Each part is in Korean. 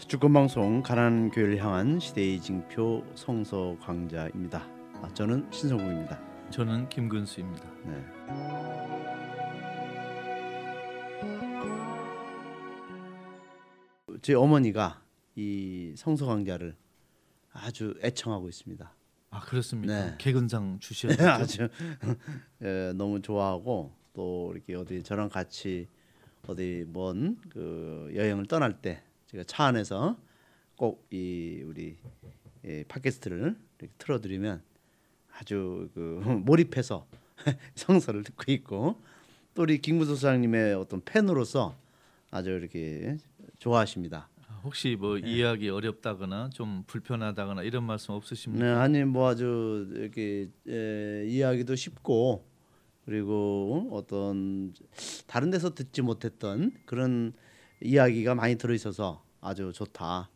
주권방송 가난한 교회를 향한 시대의 징표 성서 강자입니다. 아, 저는 신성국입니다. 저는 김근수입니다. 네. 제 어머니가 이 성서 강자를 아주 애청하고 있습니다. 아 그렇습니까? 네. 개근상 주셨죠. 아주 예, 너무 좋아하고 또 이렇게 어디 저랑 같이 어디 먼 그 여행을 떠날 때 제가 차 안에서 꼭 이 우리 예, 팟캐스트를 틀어드리면 아주 그 몰입해서 성서를 듣고 있고 또 우리 김구도 소장님의 어떤 팬으로서 아주 이렇게 좋아하십니다. 아, 혹시 뭐 네. 이해하기 어렵다거나 좀 불편하다거나 이런 말씀 없으십니까? 네, 아니 뭐 아주 이렇게 에, 이해하기도 쉽고 그리고 어떤 다른 데서 듣지 못했던 그런 이야기가 많이 들어 있어서 아주 좋다.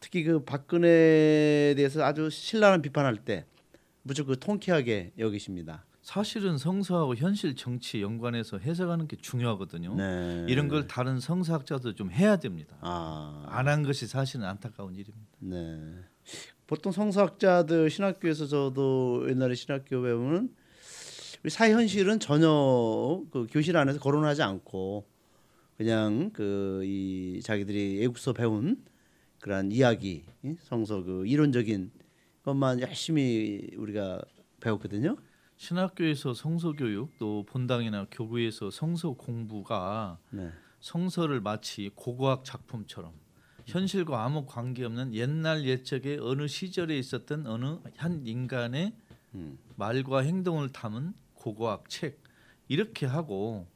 특히 그 박근혜에 대해서 아주 신랄한 비판할 때 무척 그 통쾌하게 여기십니다. 사실은 성서하고 현실 정치 연관해서 해석하는 게 중요하거든요. 네. 이런 걸 다른 성서학자도 좀 해야 됩니다. 아, 안한 것이 사실은 안타까운 일입니다. 네. 보통 성서학자들 신학교에서 저도 옛날에 신학교 배우면 우리 사회 현실은 전혀 그 교실 안에서 거론하지 않고 그냥 그 이 자기들이 애국서 배운 그러한 이야기 이? 성서 그 이론적인 것만 열심히 우리가 배웠거든요. 신학교에서 성서 교육 또 본당이나 교구에서 성서 공부가 네. 성서를 마치 고고학 작품처럼 현실과 아무 관계없는 옛날 옛적의 어느 시절에 있었던 어느 한 인간의 음. 말과 행동을 담은 고고학 책 이렇게 하고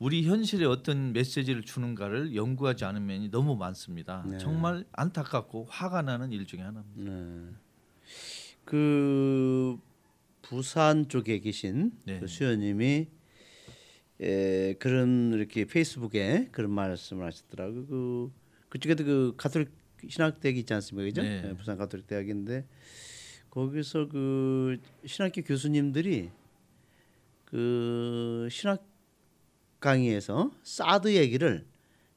우리 현실에 어떤 메시지를 주는가를 연구하지 않은 면이 너무 많습니다. 네. 정말 안타깝고 화가 나는 일 중에 하나입니다. 네. 그 부산 쪽에 계신 네. 그 수연님이 에, 그런 이렇게 페이스북에 그런 말씀을 하셨더라고. 그 그쪽에도 그 가톨릭 신학대학이 있지 않습니까, 그죠? 네. 네, 부산 가톨릭 대학인데 거기서 그 신학교 교수님들이 그 신학 강의에서 사드 얘기를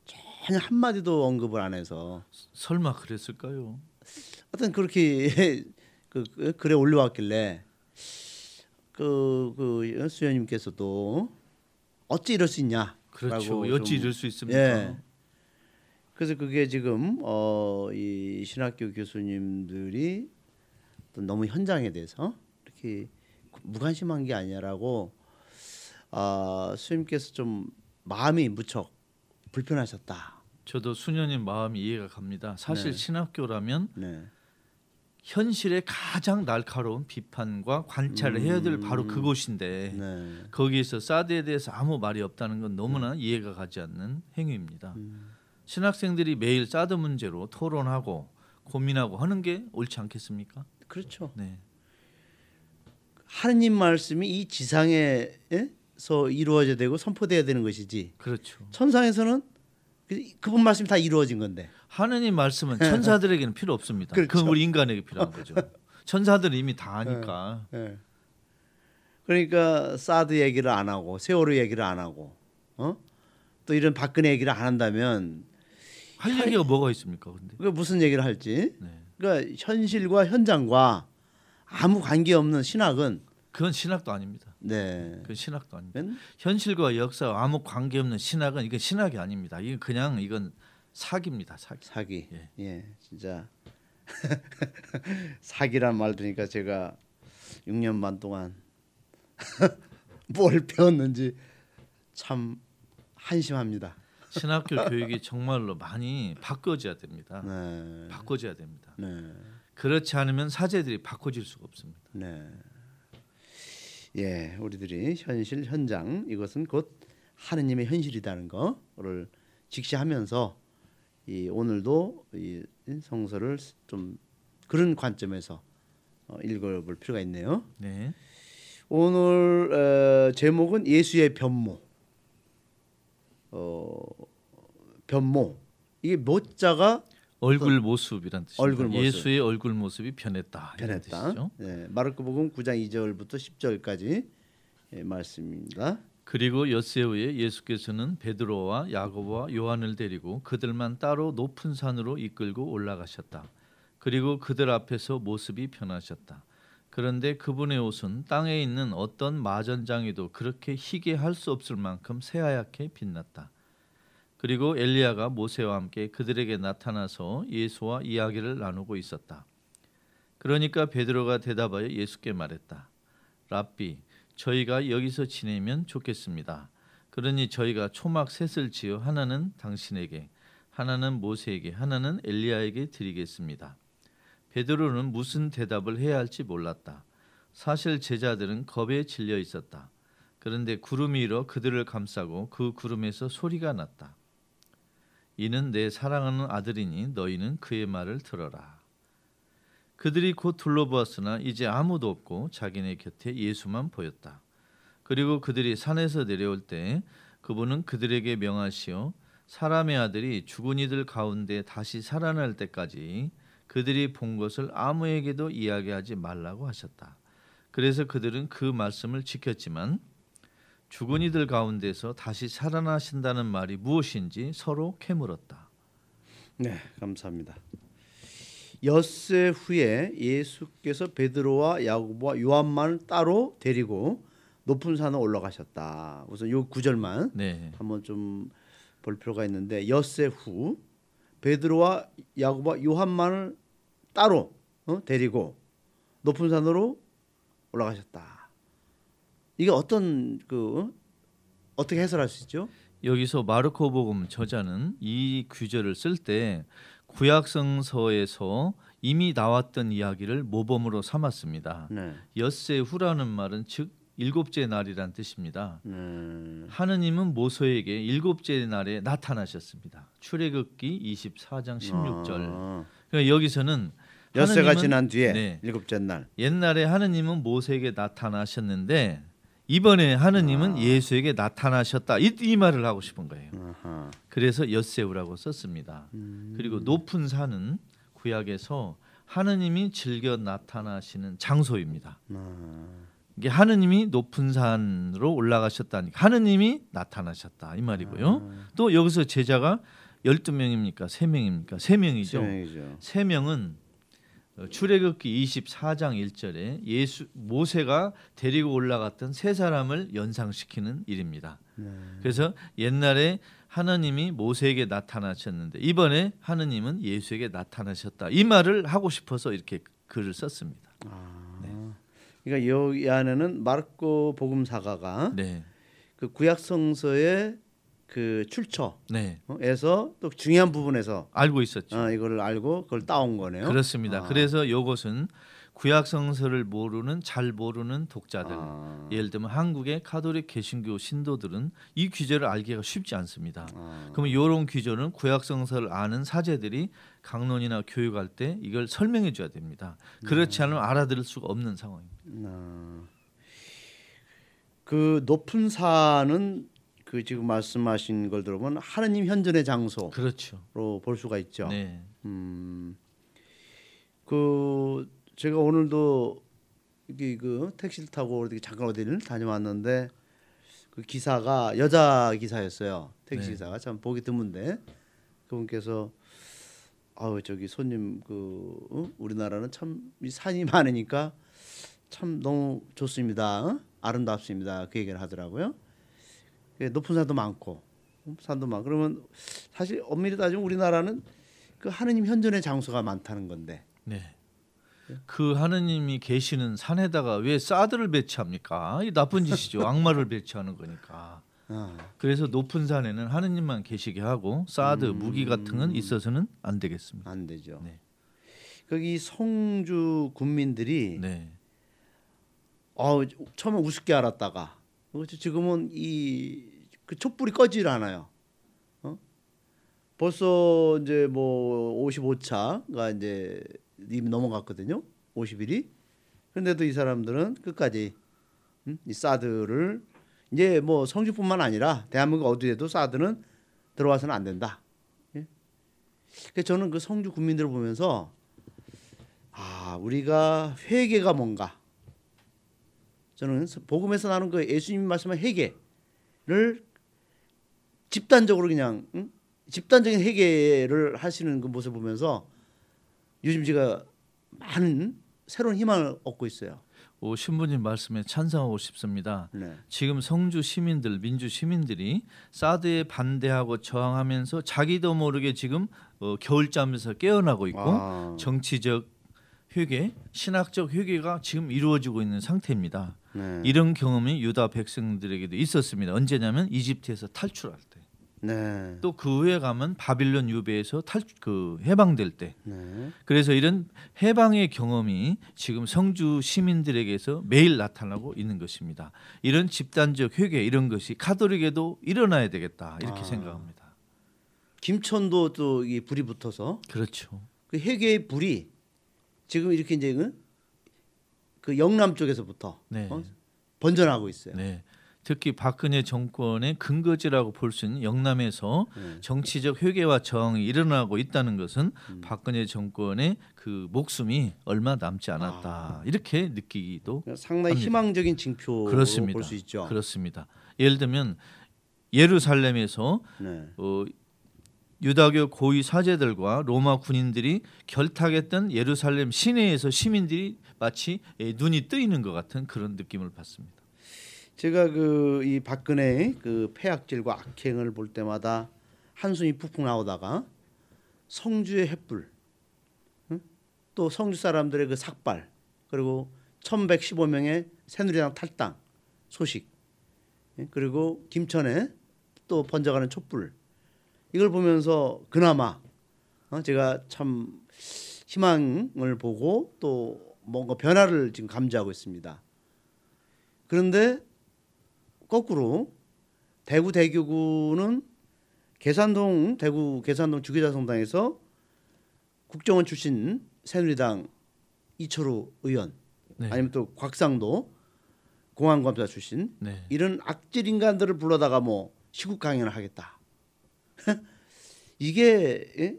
전혀 한 마디도 언급을 안 해서 설마 그랬을까요? 하여튼 그렇게 그, 그 글에 올려왔길래 그, 그 수연님께서도 어찌 이럴 수 있냐? 그렇죠. 어찌 좀- 이럴 수 있습니까? 예. 그래서 그게 지금 어, 이 신학교 교수님들이 또 너무 현장에 대해서 이렇게 무관심한 게 아니라고 아, 수님께서 좀 마음이 무척 불편하셨다. 저도 수녀님 마음이 이해가 갑니다. 사실 네. 신학교라면 네. 현실의 가장 날카로운 비판과 관찰을 해야 될 바로 그곳인데 네. 거기에서 사드에 대해서 아무 말이 없다는 건 너무나 이해가 가지 않는 행위입니다. 신학생들이 매일 사드 문제로 토론하고 고민하고 하는 게 옳지 않겠습니까? 그렇죠. 네. 하느님 말씀이 이 지상에 서 이루어져야 되고 선포돼야 되는 것이지 그렇죠. 천상에서는 그- 그분 말씀이 다 이루어진 건데 하느님 말씀은 천사들에게는 필요 없습니다. 그렇죠. 그건 우리 인간에게 필요한 거죠. 천사들은 이미 다 아니까. 예. 그러니까 사드 얘기를 안 하고 세월호 얘기를 안 하고 어? 또 이런 박근혜 얘기를 안 한다면 할 얘기가 뭐가 있습니까? 근데. 그 무슨 얘기를 할지 네. 그러니까 현실과 현장과 아무 관계 없는 신학은 그건 신학도 아닙니다. 네. 그건 신학도 아닙니다. 그건 현실과 역사와 아무 관계 없는 신학은 이건 신학이 아닙니다. 이건 그냥 이건 사기입니다. 사기. 사기. 예. 예, 진짜 사기란 말 들으니까 제가 6년 반 동안 뭘 배웠는지 참 한심합니다. 신학교 교육이 정말로 많이 바꿔져야 됩니다. 네, 바꿔져야 됩니다. 네, 그렇지 않으면 사제들이 바꿔질 수가 없습니다. 네. 예, 우리들이 현실 현장 이것은 곧 하느님의 현실이라는 거를 직시하면서 이 오늘도 이 성서를 좀 그런 관점에서 어, 읽어볼 필요가 있네요. 네. 오늘 어, 제목은 예수의 변모. 어, 변모. 이게 모자가 얼굴 모습이란 뜻입니다. 얼굴 모습. 예수의 얼굴 모습이 변했다. 변했다. 뜻이죠. 네, 마르코복음 9장 2절부터 10절까지 예, 말씀입니다. 그리고 엿새 후에 예수께서는 베드로와 야고보와 요한을 데리고 그들만 따로 높은 산으로 이끌고 올라가셨다. 그리고 그들 앞에서 모습이 변하셨다. 그런데 그분의 옷은 땅에 있는 어떤 마전장이도 그렇게 희게 할 수 없을 만큼 새하얗게 빛났다. 그리고 엘리야가 모세와 함께 그들에게 나타나서 예수와 이야기를 나누고 있었다. 그러니까 베드로가 대답하여 예수께 말했다. 랍비, 저희가 여기서 지내면 좋겠습니다. 그러니 저희가 초막 셋을 지어 하나는 당신에게, 하나는 모세에게, 하나는 엘리야에게 드리겠습니다. 베드로는 무슨 대답을 해야 할지 몰랐다. 사실 제자들은 겁에 질려 있었다. 그런데 구름이 일어 그들을 감싸고 그 구름에서 소리가 났다. 이는 내 사랑하는 아들이니 너희는 그의 말을 들어라. 그들이 곧 둘러보았으나 이제 아무도 없고 자기네 곁에 예수만 보였다. 그리고 그들이 산에서 내려올 때 그분은 그들에게 명하시어 사람의 아들이 죽은 이들 가운데 다시 살아날 때까지 그들이 본 것을 아무에게도 이야기하지 말라고 하셨다. 그래서 그들은 그 말씀을 지켰지만 죽은 이들 가운데서 다시 살아나신다는 말이 무엇인지 서로 캐물었다. 네, 감사합니다. 엿새 후에 예수께서 베드로와 야고보와 요한만을 따로 데리고 높은 산에 올라가셨다. 우선 요 구절만 네. 한번 좀 볼 필요가 있는데 엿새 후 베드로와 야고보와 요한만을 따로 어? 데리고 높은 산으로 올라가셨다. 이게 어떤 그 어? 어떻게 해설할 수 있죠? 여기서 마르코 복음 저자는 이 규절을 쓸 때 구약 성서에서 이미 나왔던 이야기를 모범으로 삼았습니다. 네. 엿새 후라는 말은 즉 일곱째 날이란 뜻입니다. 네. 하느님은 모세에게 일곱째 날에 나타나셨습니다. 출애굽기 24장 16절. 아, 그러니까 여기서는 엿새가 지난 뒤에 네. 일곱째 날. 옛날에 하느님은 모세에게 나타나셨는데 이번에 하느님은 아. 예수에게 나타나셨다. 이, 이 말을 하고 싶은 거예요. 아하. 그래서 엿새우라고 썼습니다. 음. 그리고 높은 산은 구약에서 하느님이 즐겨 나타나시는 장소입니다. 아. 이게 하느님이 높은 산으로 올라가셨다니까 하느님이 나타나셨다 이 말이고요. 아. 또 여기서 제자가 12명입니까? 3명입니까? 3명이죠. 세명이죠. 세 명은 어, 출애굽기 24장 1절에 예수 모세가 데리고 올라갔던 세 사람을 연상시키는 일입니다. 네. 그래서 옛날에 하나님이 모세에게 나타나셨는데 이번에 하느님은 예수에게 나타나셨다. 이 말을 하고 싶어서 이렇게 글을 썼습니다. 아. 그러니까 여기 안에는 마르코 복음사가가 네. 그 구약 성서의 그 출처에서 네. 또 중요한 부분에서 알고 있었죠. 어, 이거를 알고 그걸 따온 거네요. 그렇습니다. 아. 그래서 요것은 구약 성서를 모르는 잘 모르는 독자들 아. 예를 들면 한국의 카톨릭 개신교 신도들은 이 귀절을 알기가 쉽지 않습니다. 아. 그러면 이런 귀절은 구약 성서를 아는 사제들이 강론이나 교육할 때 이걸 설명해 줘야 됩니다. 그렇지 않으면 알아들을 수가 없는 상황입니다. 아. 그 높은 산은 그 지금 말씀하신 걸 들어보면 하느님 현존의 장소로 그렇죠. 볼 수가 있죠. 네. 음. 그 제가 오늘도 이게 그 택시를 타고 어디 잠깐 어디를 다녀왔는데 그 기사가 여자 기사였어요. 택시 네. 기사가 참 보기 드문데 그분께서 아우 저기 손님 그 어? 우리나라는 참 이 산이 많으니까 참 너무 좋습니다. 어? 아름답습니다. 그 얘기를 하더라고요. 예, 높은 산도 많고 음, 산도 많고 그러면 사실 엄밀히 따지면 우리나라는 그 하느님 현존의 장소가 많다는 건데 네. 그 하느님이 계시는 산에다가 왜 사드를 배치합니까? 이 나쁜 짓이죠. 악마를 배치하는 거니까. 아, 그래서 높은 산에는 하느님만 계시게 하고 사드 무기 같은 건 있어서는 안 되겠습니다. 안 되죠. 네. 거기 성주 군민들이 네. 어, 처음에 우습게 알았다가 어, 지금은 이 그 촛불이 꺼질 않아요. 어? 벌써 이제 뭐 55차가 이제 이미 넘어갔거든요. 50일이. 그런데도 이 사람들은 끝까지 음? 이 사드를 이제 뭐 성주뿐만 아니라 대한민국 어디에도 사드는 들어와서는 안 된다. 예? 그래서 저는 그 성주 국민들을 보면서 아 우리가 회개가 뭔가 저는 복음에서 나오는 그 예수님 말씀한 회개 집단적으로 그냥 응? 집단적인 회개를 하시는 그 모습을 보면서 요즘 제가 많은 새로운 희망을 얻고 있어요. 오, 신부님 말씀에 찬성하고 싶습니다. 네. 지금 성주 시민들, 민주 시민들이 사드에 반대하고 저항하면서 자기도 모르게 지금 어, 겨울잠에서 깨어나고 있고 아, 정치적 회개, 신학적 회개가 지금 이루어지고 있는 상태입니다. 네. 이런 경험이 유다 백성들에게도 있었습니다. 언제냐면 이집트에서 탈출할 때. 네. 또그 후에 가면 바빌론 유배에서 탈 그 해방될 때. 네. 그래서 이런 해방의 경험이 지금 성주 시민들에게서 매일 나타나고 있는 것입니다. 이런 집단적 회개 이런 것이 카톨릭에도 일어나야 되겠다 이렇게 아. 생각합니다. 김천도 또 이 불이 붙어서 그렇죠. 그 회개의 불이 지금 이렇게 이제 그, 그 영남 쪽에서부터 네. 어? 번져나고 있어요. 네. 특히 박근혜 정권의 근거지라고 볼 수 있는 영남에서 네. 정치적 회개와 저항이 일어나고 있다는 것은 음. 박근혜 정권의 그 목숨이 얼마 남지 아. 않았다 이렇게 느끼기도 상당히 합니다. 희망적인 징표로. 볼 수 있죠. 그렇습니다. 예를 들면 예루살렘에서 네. 어, 유다교 고위 사제들과 로마 군인들이 결탁했던 예루살렘 시내에서 시민들이 마치 예, 눈이 뜨이는 것 같은 그런 느낌을 받습니다. 제가 그 이 박근혜의 그 폐악질과 악행을 볼 때마다 한숨이 푹푹 나오다가 성주의 횃불, 응? 또 성주 사람들의 그 삭발, 그리고 1,115명의 새누리당 탈당 소식, 예? 그리고 김천에 또 번져가는 촛불, 이걸 보면서 그나마 어? 제가 참 희망을 보고 또 뭔가 변화를 지금 감지하고 있습니다. 그런데 거꾸로 대구 대교구는 계산동 대구 계산동 주기자 성당에서 국정원 출신 새누리당 이철우 의원 네. 아니면 또 곽상도 공안검사 출신 네. 이런 악질 인간들을 불러다가 뭐 시국 강연을 하겠다. 이게 예?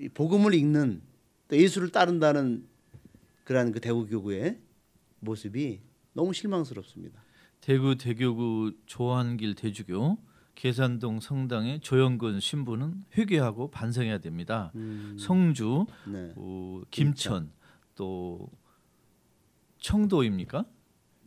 이 복음을 읽는 또 예수를 따른다는 그러한 그 대구 교구의 모습이 너무 실망스럽습니다. 대구 대교구 조한길 대주교 계산동 성당의 조영근 신부는 회개하고 반성해야 됩니다. 성주, 네. 어, 김천, 또 청도입니까?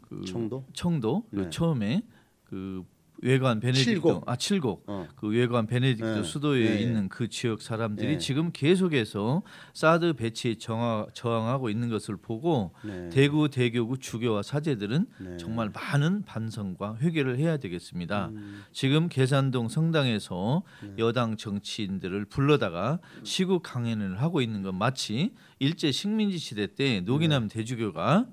그 청도? 청도 그 네. 처음에 그 외관 베네딕토 칠곡. 아 칠곡 어. 그 외관 베네딕토 네. 수도에 네. 있는 그 지역 사람들이 네. 지금 계속해서 사드 배치에 정하, 저항하고 있는 것을 보고 네. 대구 대교구 주교와 사제들은 네. 정말 많은 반성과 회개를 해야 되겠습니다. 음. 지금 계산동 성당에서 네. 여당 정치인들을 불러다가 시국 강연을 하고 있는 건 마치 일제 식민지 시대 때 네. 노기남 대주교가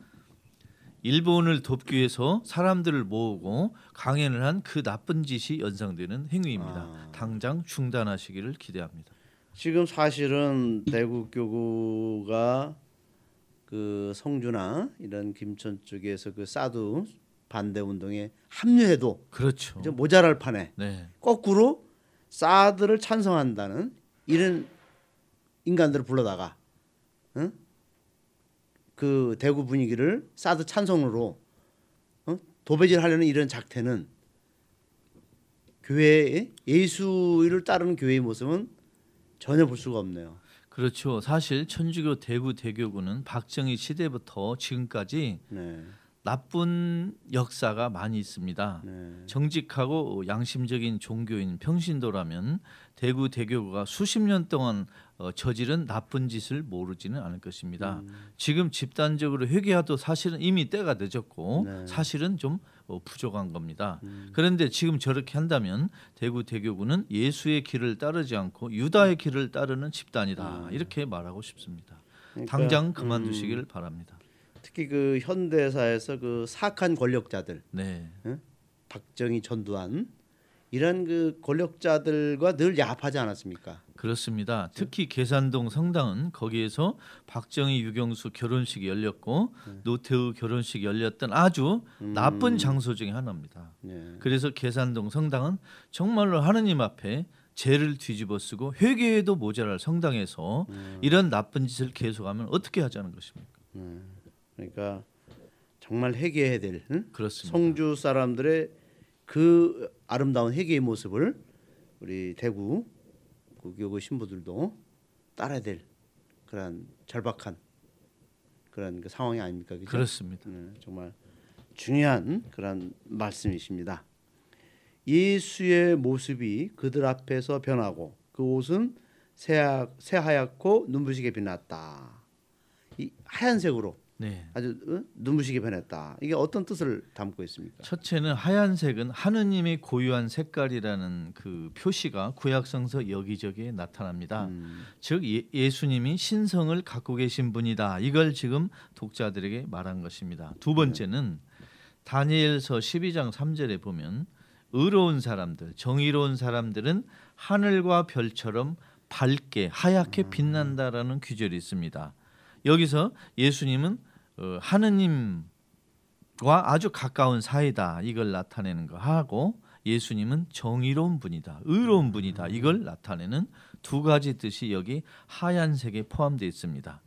일본을 돕기 위해서 사람들을 모으고 강연을 한 그 나쁜 짓이 연상되는 행위입니다. 아. 당장 중단하시기를 기대합니다. 지금 사실은 대구 교구가 그 성주나 이런 김천 쪽에서 그 사두 반대 운동에 합류해도 그렇죠. 이제 모자랄 판에 네, 거꾸로 사드를 찬성한다는 이런 인간들을 불러다가 응? 그 대구 분위기를 사드 찬성으로 어? 도배질하려는 이런 작태는 교회의 예수를 따르는 교회의 모습은 전혀 볼 수가 없네요. 그렇죠. 사실 천주교 대구 대교구는 박정희 시대부터 지금까지 네, 나쁜 역사가 많이 있습니다. 네, 정직하고 양심적인 종교인 평신도라면 대구 대교구가 수십 년 동안 어, 저지른 나쁜 짓을 모르지는 않을 것입니다. 음. 지금 집단적으로 회개하도 사실은 이미 때가 늦었고 네. 사실은 좀 어, 부족한 겁니다. 음. 그런데 지금 저렇게 한다면 대구 대교구는 예수의 길을 따르지 않고 유다의 길을 따르는 집단이다 이렇게 말하고 싶습니다. 음. 그러니까, 당장 그만두시기를 바랍니다. 특히 그 현대사에서 그 사악한 권력자들 네. 박정희 전두환 이런 그 권력자들과 늘 야합하지 않았습니까? 그렇습니다. 특히 계산동 성당은 거기에서 박정희 유경수 결혼식이 열렸고 노태우 결혼식이 열렸던 아주 나쁜 장소 중에 하나입니다. 네. 그래서 계산동 성당은 정말로 하느님 앞에 죄를 뒤집어쓰고 회개에도 모자랄 성당에서 이런 나쁜 짓을 계속하면 어떻게 하자는 것입니까? 그러니까 정말 회개해야 될 응? 그렇습니다. 성주 사람들의 그 아름다운 회개의 모습을 우리 대구 그 교구 신부들도 따라야 될 그런 절박한 그런 그 상황이 아닙니까? 그죠? 그렇습니다. 네, 정말 중요한 그런 말씀이십니다. 예수의 모습이 그들 앞에서 변하고 그 옷은 새하, 새하얗고 눈부시게 빛났다. 이 하얀색으로 네. 아주 어? 눈부시게 변했다. 이게 어떤 뜻을 담고 있습니까? 첫째는 하얀색은 하느님의 고유한 색깔이라는 그 표시가 구약성서 여기저기에 나타납니다. 음, 즉 예, 예수님이 신성을 갖고 계신 분이다. 이걸 지금 독자들에게 말한 것입니다. 두 번째는 다니엘서 12장 3절에 보면 의로운 사람들, 정의로운 사람들은 하늘과 별처럼 밝게 하얗게 빛난다라는 규절이 있습니다. 여기서 예수님은 어, 하느님과 아주 가까운 사이다 이걸 나타내는 거 하고 예수님은 정의로운 분이다, 의로운 분이다 이걸 나타내는 두 가지 뜻이 여기 하얀색에 포함되어 있습니다.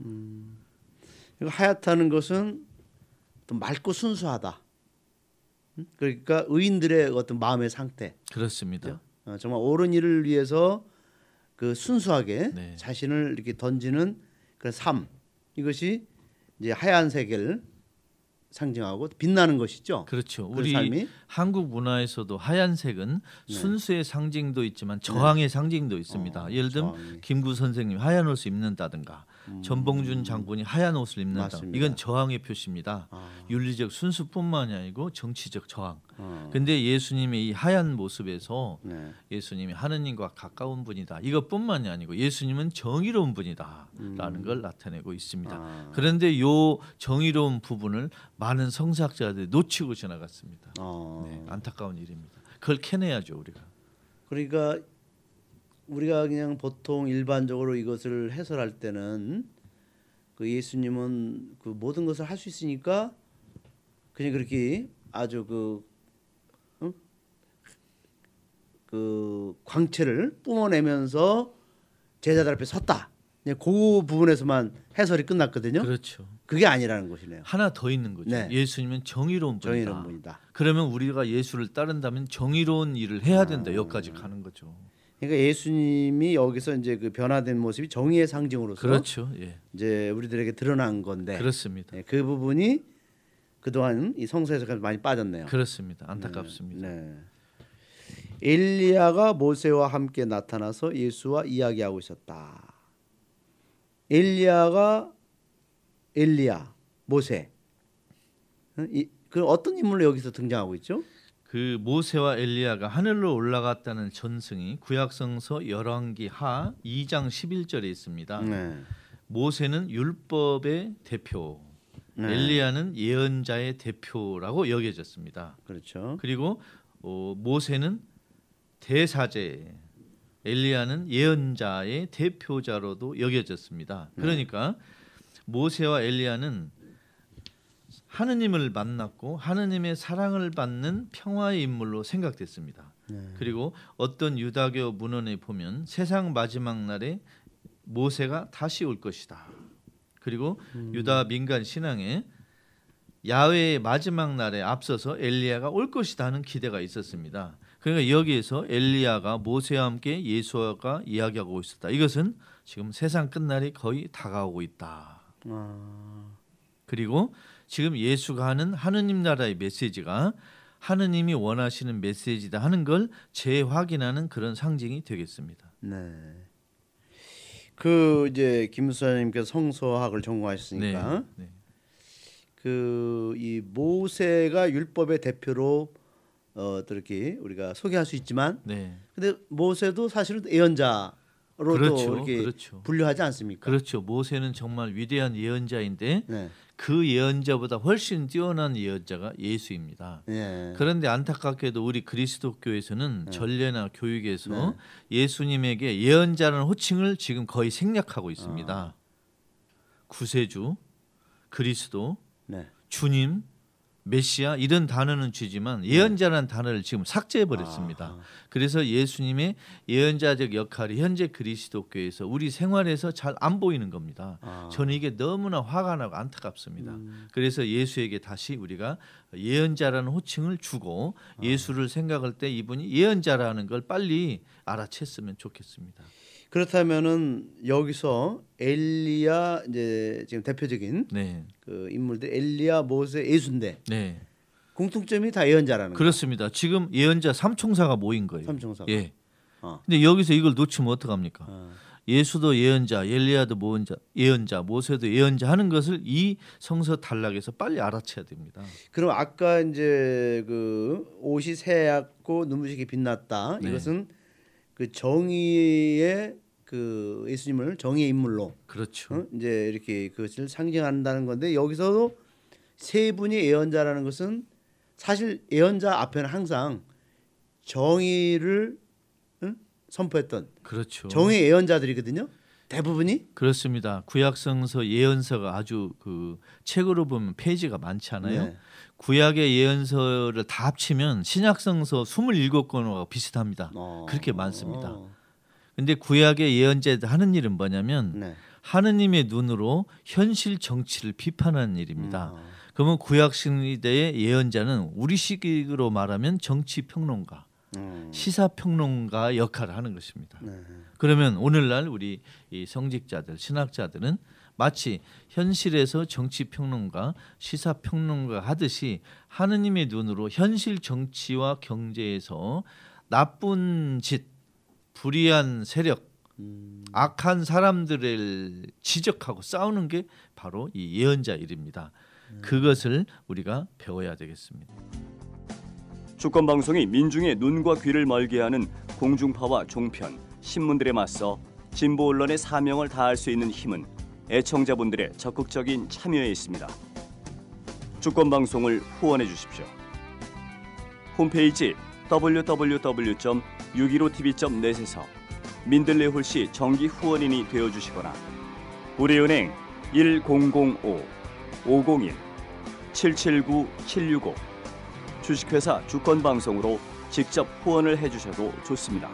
이거 하얗다는 것은 또 맑고 순수하다. 음? 그러니까 의인들의 어떤 마음의 상태, 그렇습니다. 어, 정말 옳은 일을 위해서 그 순수하게 네. 자신을 이렇게 던지는 그런 삶 이것이 이제 하얀색을 상징하고 빛나는 것이죠. 그렇죠. 그 우리 삶이 한국 문화에서도 하얀색은 순수의 상징도 있지만 저항의 상징도 있습니다. 어, 예를 들면 저항이. 김구 선생님 하얀 옷을 입는다든가 전봉준 장군이 하얀 옷을 입는다. 음. 맞습니다. 이건 저항의 표시입니다. 아, 윤리적 순수뿐만이 아니고 정치적 저항. 어, 근데 예수님의 이 하얀 모습에서 네. 예수님이 하느님과 가까운 분이다. 이것뿐만이 아니고 예수님은 정의로운 분이다라는 걸 나타내고 있습니다. 음. 아, 그런데 요 정의로운 부분을 많은 성사학자들이 놓치고 지나갔습니다. 어, 네, 안타까운 일입니다. 그걸 캐내야죠 우리가. 그러니까 우리가 그냥 보통 일반적으로 이것을 해설할 때는 그 예수님은 그 모든 것을 할 수 있으니까 그냥 그렇게 아주 그, 응? 그 광채를 뿜어내면서 제자들 앞에 섰다. 그 부분에서만 해설이 끝났거든요. 그렇죠. 그게 아니라는 것이네요. 하나 더 있는 거죠. 네. 예수님은 정의로운 분이다. 정의로운 분이다. 그러면 우리가 예수를 따른다면 정의로운 일을 해야 된다. 아. 여기까지 가는 거죠. 그러니까 예수님이 여기서 이제 그 변화된 모습이 정의의 상징으로서 그렇죠. 예. 이제 우리들에게 드러난 건데 그렇습니다. 네, 그 부분이 그동안 이 성서에서 많이 빠졌네요. 그렇습니다. 안타깝습니다. 네. 엘리야가 모세와 함께 나타나서 예수와 이야기하고 있었다. 엘리야가 엘리야, 모세. 그 어떤 인물로 여기서 등장하고 있죠? 그 모세와 엘리야가 하늘로 올라갔다는 전승이 구약성서 열왕기 하 2장 11절에 있습니다. 네. 모세는 율법의 대표, 네. 엘리야는 예언자의 대표라고 여겨졌습니다. 그렇죠. 그리고 어, 모세는 대사제, 엘리야는 예언자의 대표자로도 여겨졌습니다. 그러니까 모세와 엘리야는 하느님을 만났고 하느님의 사랑을 받는 평화의 인물로 생각됐습니다. 그리고 어떤 유다교 문헌에 보면 세상 마지막 날에 모세가 다시 올 것이다. 그리고 유다 민간 신앙에 야훼의 마지막 날에 앞서서 엘리야가 올 것이다 하는 기대가 있었습니다. 그러니까 여기에서 엘리야가 모세와 함께 예수가 이야기하고 있었다. 이것은 지금 세상 끝날이 거의 다가오고 있다. 아, 그리고 지금 예수가 하는 하느님 나라의 메시지가 하느님이 원하시는 메시지다 하는 걸 재확인하는 그런 상징이 되겠습니다. 네. 그 이제 김수사님께서 성서학을 전공하셨으니까 네. 그이 모세가 율법의 대표로 어, 또 이렇게 우리가 소개할 수 있지만 네. 근데 모세도 사실은 예언자 로도 그렇죠. 이렇게 그렇죠. 분류하지 않습니까? 그렇죠. 모세는 정말 위대한 예언자인데 네. 그 예언자보다 훨씬 뛰어난 예언자가 예수입니다. 예. 그런데 안타깝게도 우리 그리스도교에서는 전례나 교육에서 네. 예수님에게 예언자라는 호칭을 지금 거의 생략하고 있습니다. 구세주, 그리스도, 네. 주님, 메시아 이런 단어는 쥐지만 예언자라는 단어를 지금 삭제해 버렸습니다. 아. 그래서 예수님의 예언자적 역할이 현재 그리스도교에서 우리 생활에서 잘 안 보이는 겁니다. 아. 저는 이게 너무나 화가 나고 안타깝습니다. 음. 그래서 예수에게 다시 우리가 예언자라는 호칭을 주고 아. 예수를 생각할 때 이분이 예언자라는 걸 빨리 알아챘으면 좋겠습니다. 그렇다면은 여기서 엘리야 이제 지금 대표적인 네, 그 인물들 엘리야 모세 예수인데 네, 공통점이 다 예언자라는 거예요. 그렇습니다. 지금 예언자 삼총사가 모인 거예요. 삼총사가. 예. 어. 근데 여기서 이걸 놓치면 어떡합니까? 어. 예수도 예언자, 엘리야도 모언자, 예언자, 모세도 예언자 하는 것을 이 성서 단락에서 빨리 알아채야 됩니다. 그럼 아까 이제 그 옷이 새얗고 눈부시게 빛났다. 네. 이것은 그 정의의 그 예수님을 정의의 인물로 그렇죠. 어? 이제 이렇게 그것을 상징한다는 건데 여기서도 세 분이 예언자라는 것은 사실 예언자 앞에는 항상 정의를 응? 선포했던 그렇죠. 정의 예언자들이거든요. 대부분이 그렇습니다. 구약성서 예언서가 아주 그 책으로 보면 페이지가 많잖아요. 네. 구약의 예언서를 다 합치면 신약성서 27권과 비슷합니다. 어. 그렇게 많습니다. 어. 근데 구약의 예언자들 하는 일은 뭐냐면 네. 하느님의 눈으로 현실 정치를 비판하는 일입니다. 음, 어. 그러면 구약 시대의 예언자는 우리 식으로 말하면 정치 평론가, 음. 시사 평론가 역할을 하는 것입니다. 네. 그러면 오늘날 우리 이 성직자들, 신학자들은 마치 현실에서 정치 평론가, 시사 평론가 하듯이 하느님의 눈으로 현실 정치와 경제에서 나쁜 짓, 불의한 세력, 음. 악한 사람들을 지적하고 싸우는 게 바로 이 예언자 일입니다. 그것을 우리가 배워야 되겠습니다. 주권 방송이 민중의 눈과 귀를 멀게 하는 공중파와 종편, 신문들에 맞서 진보 언론의 사명을 다할 수 있는 힘은 애청자분들의 적극적인 참여에 있습니다. 주권 방송을 후원해 주십시오. 홈페이지 www.615tv.net에서 민들레 홀씨 정기 후원인이 되어 주시거나 우리은행 1005-501-779-765 주식회사 주권방송으로 직접 후원을 해 주셔도 좋습니다.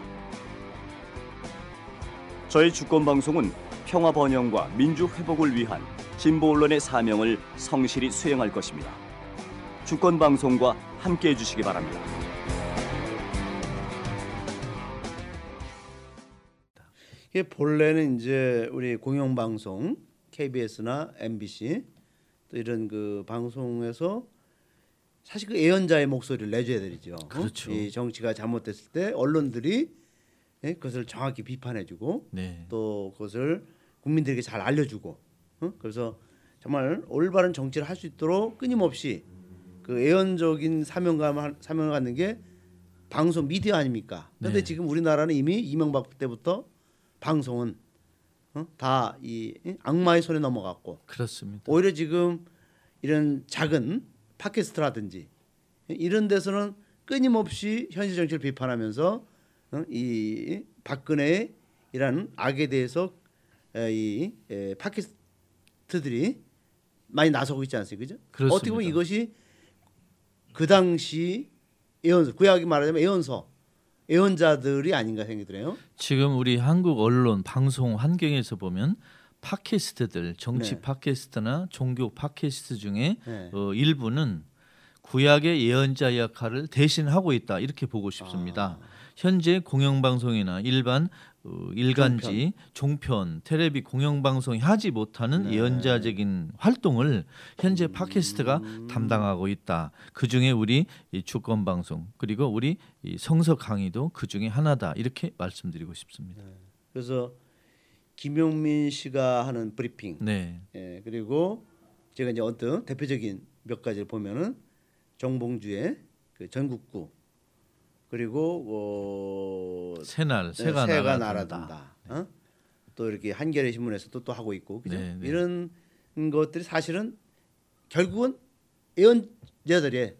저희 주권방송은 평화 번영과 민주 회복을 위한 진보 언론의 사명을 성실히 수행할 것입니다. 주권방송과 함께 해 주시기 바랍니다. 이게 본래는 이제 우리 공영방송 KBS나 MBC 또 이런 그 방송에서 사실 그 예언자의 목소리를 내줘야 되죠. 어? 그렇죠. 이 정치가 잘못됐을 때 언론들이 예? 그것을 정확히 비판해주고 네. 또 그것을 국민들에게 잘 알려주고 어? 그래서 정말 올바른 정치를 할 수 있도록 끊임없이 그 예언적인 사명감 사명을 갖는 게 방송 미디어 아닙니까? 그런데 네. 지금 우리나라는 이미 이명박 때부터 방송은 어? 다이 악마의 손에 넘어갔고 그렇습니다. 오히려 지금 이런 작은 팟캐스트라든지 이런 데서는 끊임없이 현실 정치를 비판하면서 어? 이 박근혜의 이런 악에 대해서 에, 이 에, 팟캐스트들이 많이 나서고 있지 않습니까? 그죠? 그렇습니다. 어떻게 보면 이것이 그 당시 예언서 구약이 말하자면 예언서 예언자들이 아닌가 생각이 들어요. 지금 우리 한국 언론 방송 환경에서 보면 팟캐스트들 정치 네. 팟캐스트나 종교 팟캐스트 중에 네. 어, 일부는 구약의 예언자 역할을 대신하고 있다 이렇게 보고 싶습니다. 아. 현재 공영방송이나 일반 어, 일간지, 종편, 텔레비 공영방송이 하지 못하는 네. 예언자적인 활동을 현재 팟캐스트가 음. 담당하고 있다. 그 중에 우리 이 주권 방송 그리고 우리 이 성서 강의도 그 중에 하나다 이렇게 말씀드리고 싶습니다. 그래서 김용민 씨가 하는 브리핑 네, 예, 그리고 제가 이제 어떤 대표적인 몇 가지를 보면은 정봉주의 그 전국구 그리고 어, 새날 새가, 새가 날아든다. 날아든다. 어? 또 이렇게 한겨레 신문에서도 또 하고 있고 그죠? 네, 네. 이런 것들이 사실은 결국은 예언자들의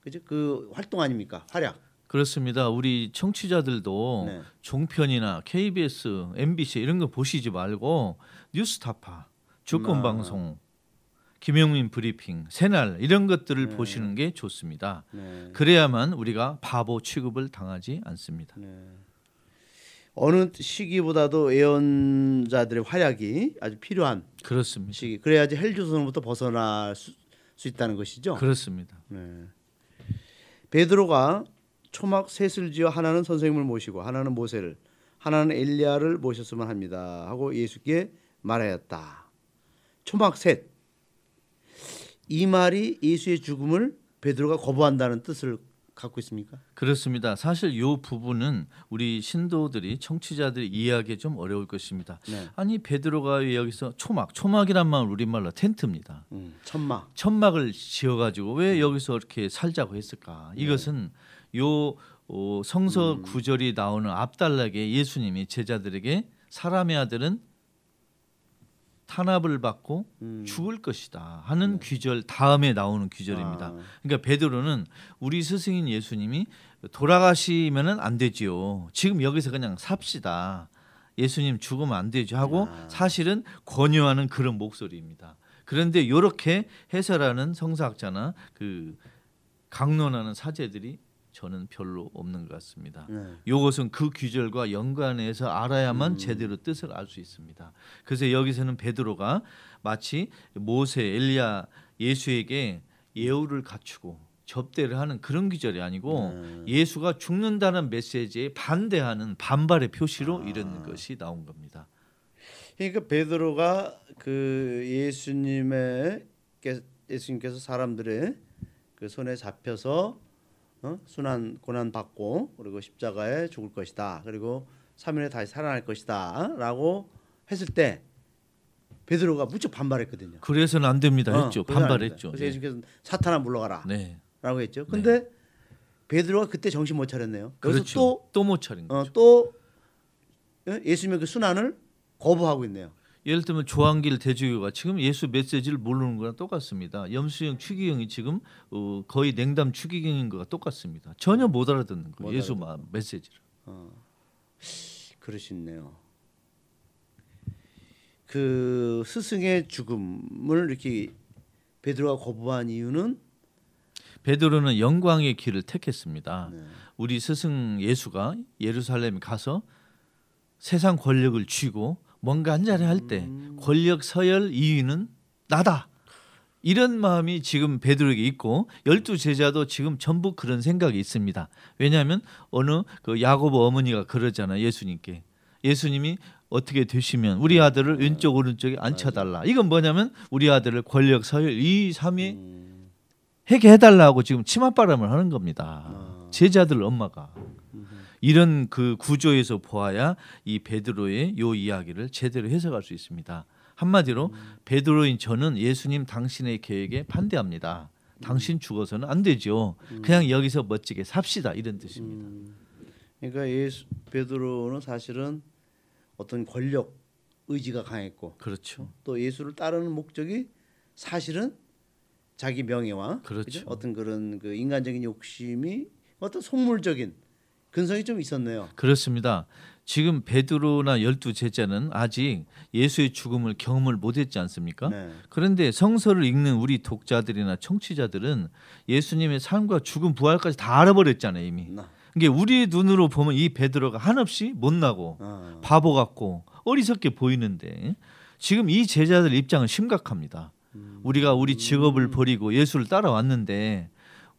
그죠? 그 활동 아닙니까? 활약. 그렇습니다. 우리 청취자들도 네. 종편이나 KBS, MBC 이런 거 보시지 말고 뉴스타파, 주권 아. 방송 김용민 브리핑, 새날 이런 것들을 네. 보시는 게 좋습니다. 네. 그래야만 우리가 바보 취급을 당하지 않습니다. 네. 어느 시기보다도 예언자들의 활약이 아주 필요한 그렇습니다. 시기. 그래야지 헬조선으로부터 벗어날 수, 수 있다는 것이죠. 그렇습니다. 네. 베드로가 초막 셋을 지어 하나는 선생님을 모시고 하나는 모세를 하나는 엘리야를 모셨으면 합니다 하고 예수께 말하였다. 초막 셋. 이 말이 예수의 죽음을 베드로가 거부한다는 뜻을 갖고 있습니까? 그렇습니다. 사실 이 부분은 우리 신도들이 청취자들이 이해하기 좀 어려울 것입니다. 네. 아니 베드로가 왜 여기서 초막, 초막이란 말 우리말로 텐트입니다. 음, 천막. 천막을 지어 가지고 왜 여기서 이렇게 살자고 했을까? 이것은 요 어, 성서 구절이 나오는 앞달락에 예수님이 제자들에게 사람의 아들은 탄압을 받고 음. 죽을 것이다 하는 귀절 다음에 나오는 귀절입니다. 아, 그러니까 베드로는 우리 스승인 예수님이 돌아가시면은 안 되지요. 지금 여기서 그냥 삽시다. 예수님 죽으면 안 되죠 하고 아. 사실은 권유하는 그런 목소리입니다. 그런데 이렇게 해설하는 성사학자나 그 강론하는 사제들이 저는 별로 없는 것 같습니다. 네. 이것은 그 규절과 연관해서 알아야만 음. 제대로 뜻을 알 수 있습니다. 그래서 여기서는 베드로가 마치 모세, 엘리야, 예수에게 예우를 갖추고 접대를 하는 그런 규절이 아니고 네. 예수가 죽는다는 메시지에 반대하는 반발의 표시로 아. 이런 것이 나온 겁니다. 그러니까 베드로가 그 예수님의 예수님께서 사람들의 그 손에 잡혀서 어? 순환 고난 받고 그리고 십자가에 죽을 것이다. 그리고 3일에 다시 살아날 것이다라고 했을 때 베드로가 무척 반발했거든요. 그래서는 안 됩니다 했죠. 어, 안 반발했죠. 그래서 예수님께서 사탄아 물러가라라고 네. 했죠. 근데 베드로가 그때 정신 못 차렸네요. 그래서 그렇죠. 또못 차린 거죠. 또또 어, 예수님의 그 순환을 거부하고 있네요. 예를 들면 조한길 대주교가 지금 예수 메시지를 모르는 거랑 똑같습니다. 염수영 추기경이 지금 어, 거의 냉담 추기경인 거가 똑같습니다. 전혀 못 알아듣는 못 거예요. 예수 마- 메시지를. 그러시네요. 그 스승의 죽음을 이렇게 베드로가 거부한 이유는 베드로는 영광의 길을 택했습니다. 네. 우리 스승 예수가 예루살렘에 가서 세상 권력을 쥐고 뭔가 한 자리 할때 음. 권력 서열 2위는 나다. 이런 마음이 지금 베드로에게 있고 열두 제자도 지금 전부 그런 생각이 있습니다. 왜냐하면 어느 그 야고보 어머니가 그러잖아요 예수님께 예수님이 어떻게 되시면 우리 아들을 왼쪽 오른쪽에 앉혀달라. 이건 뭐냐면 우리 아들을 권력 서열 2, 3위 음, 해게 해달라고 지금 치맛바람을 하는 겁니다. 아. 제자들 엄마가 이런 그 구조에서 보아야 이 베드로의 요 이야기를 제대로 해석할 수 있습니다. 한마디로 베드로인 저는 예수님 당신의 계획에 반대합니다. 당신 죽어서는 안 되죠. 그냥 여기서 멋지게 삽시다 이런 뜻입니다. 음. 그러니까 예수 베드로는 사실은 어떤 권력 의지가 강했고 그렇죠. 또 예수를 따르는 목적이 사실은 자기 명예와 그렇죠. 그죠? 어떤 그런 그 인간적인 욕심이 어떤 속물적인 근성이 좀 있었네요. 그렇습니다. 지금 베드로나 열두 제자는 아직 예수의 죽음을 경험을 못했지 않습니까? 네. 그런데 성서를 읽는 우리 독자들이나 청취자들은 예수님의 삶과 죽음 부활까지 다 알아버렸잖아요 이미. 나. 이게 우리 눈으로 보면 이 베드로가 한없이 못나고 아. 바보 같고 어리석게 보이는데 지금 이 제자들 입장은 심각합니다. 우리가 우리 직업을 버리고 예수를 따라왔는데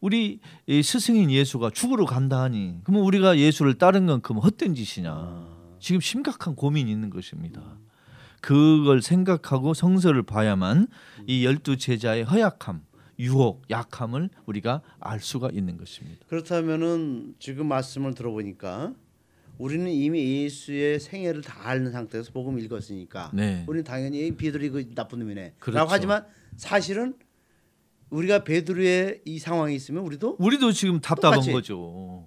우리 이 스승인 예수가 죽으러 간다 하니 그러면 우리가 예수를 따른 건 그럼 헛된 짓이냐. 지금 심각한 고민이 있는 것입니다. 그걸 생각하고 성서를 봐야만 이 열두 제자의 허약함, 유혹, 약함을 우리가 알 수가 있는 것입니다. 그렇다면은 지금 말씀을 들어보니까 우리는 이미 예수의 생애를 다 아는 상태에서 복음 읽었으니까 네. 우리는 당연히 이 베드로이 그 나쁜 놈이네. 그렇죠. 하지만 사실은 우리가 베드로의 이 상황에 있으면 우리도 우리도 지금 답답한 똑같이. 거죠.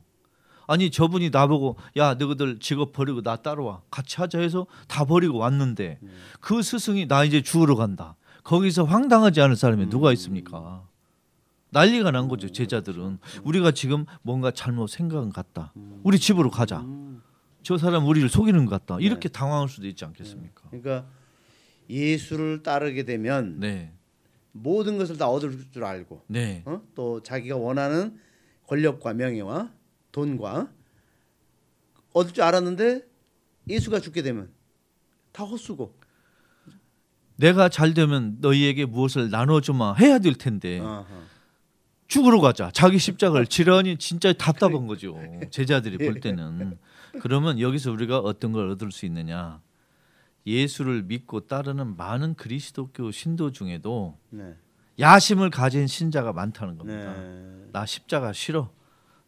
아니 저분이 나보고 야 너희들 직업 버리고 나 따라와 같이 하자 해서 다 버리고 왔는데 음. 그 스승이 나 이제 죽으러 간다. 거기서 황당하지 않을 사람이 누가 음. 있습니까? 난리가 난 거죠 제자들은 우리가 지금 뭔가 잘못 생각은 같다. 우리 집으로 가자. 음. 저 사람 우리를 속이는 것 같다. 네. 이렇게 당황할 수도 있지 않겠습니까? 그러니까 예수를 따르게 되면 네, 모든 것을 다 얻을 줄 알고 네. 어? 또 자기가 원하는 권력과 명예와 돈과 얻을 줄 알았는데 예수가 죽게 되면 다 헛수고 내가 잘 되면 너희에게 무엇을 나눠주마 해야 될 텐데 아하. 죽으러 가자. 자기 십자가를 지라니 진짜 답답한 거죠. 제자들이 볼 때는 그러면 여기서 우리가 어떤 걸 얻을 수 있느냐? 예수를 믿고 따르는 많은 그리스도교 신도 중에도 네. 야심을 가진 신자가 많다는 겁니다. 네. 나 십자가 싫어.